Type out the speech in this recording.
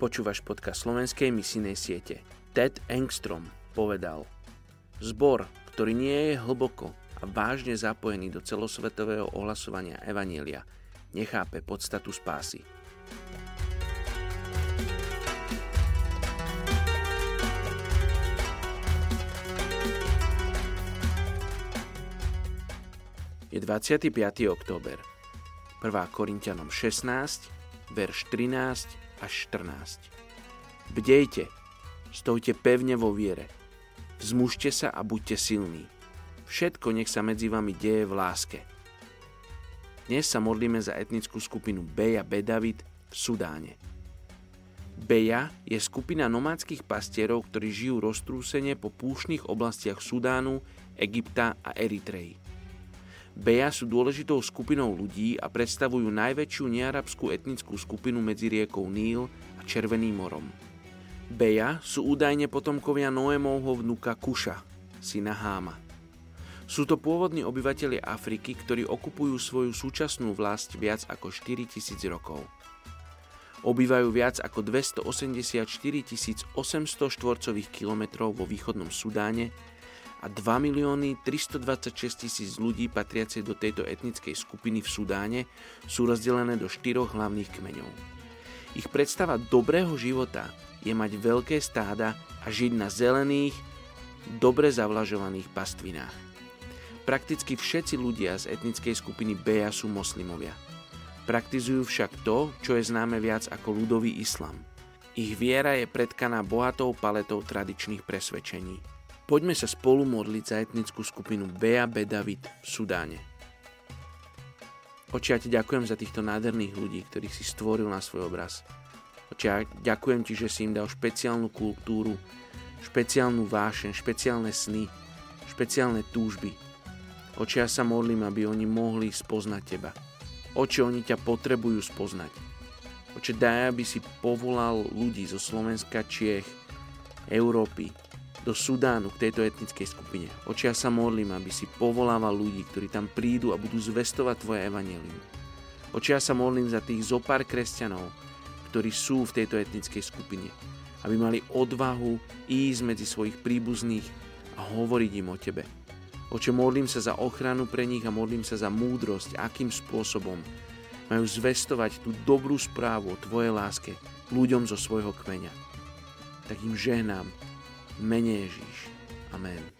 Počúvaš podcast slovenskej misijnej siete. Ted Engstrom povedal Zbor, ktorý nie je hlboko a vážne zapojený do celosvetového ohlasovania Evanielia, nechápe podstatu spásy. Je 25. október. 1. Korintianom 16, verš 13 až 14. Bdejte, stojte pevne vo viere. Vzmužte sa a buďte silní. Všetko nech sa medzi vami deje v láske. Dnes sa modlíme za etnickú skupinu Beja Bedavid v Sudáne. Beja je skupina nomádskych pastierov, ktorí žijú roztrúsene po púšnych oblastiach Sudánu, Egypta a Eritreji. Beja sú dôležitou skupinou ľudí a predstavujú najväčšiu nearabskú etnickú skupinu medzi riekou Níl a Červeným morom. Beja sú údajne potomkovia Noémovho vnuka Kuša, syna Háma. Sú to pôvodní obyvatelia Afriky, ktorí okupujú svoju súčasnú vlast viac ako 4000 rokov. Obývajú viac ako 284 800 štvorcových kilometrov vo východnom Sudáne a 2 milióny 326 tisíc ľudí patriacej do tejto etnickej skupiny v Sudáne sú rozdelené do štyroch hlavných kmeňov. Ich predstava dobrého života je mať veľké stáda a žiť na zelených, dobre zavlažovaných pastvinách. Prakticky všetci ľudia z etnickej skupiny Beja sú moslimovia. Praktizujú však to, čo je známe viac ako ľudový islam. Ich viera je predkaná bohatou paletou tradičných presvedčení – Poďme sa spolu modliť za etnickú skupinu Bea B. David v Sudáne. Oči, ja ti ďakujem za týchto nádherných ľudí, ktorých si stvoril na svoj obraz. Oči, ja ďakujem ti, že si im dal špeciálnu kultúru, špeciálnu vášeň, špeciálne sny, špeciálne túžby. Oči, ja sa modlím, aby oni mohli spoznať teba. Oči, oni ťa potrebujú spoznať. Oče, daj, aby si povolal ľudí zo Slovenska, Čiech, Európy, do Sudánu k tejto etnickej skupine. Očia sa modlím, aby si povolával ľudí, ktorí tam prídu a budú zvestovať Tvoje evanelium. Očia sa modlím za tých zopár kresťanov, ktorí sú v tejto etnickej skupine, aby mali odvahu ísť medzi svojich príbuzných a hovoriť im o Tebe. Oče, modlím sa za ochranu pre nich a modlím sa za múdrosť, akým spôsobom majú zvestovať tú dobrú správu o Tvojej láske ľuďom zo svojho kmeňa. Tak im žehnám, mene Ježíš. Amen.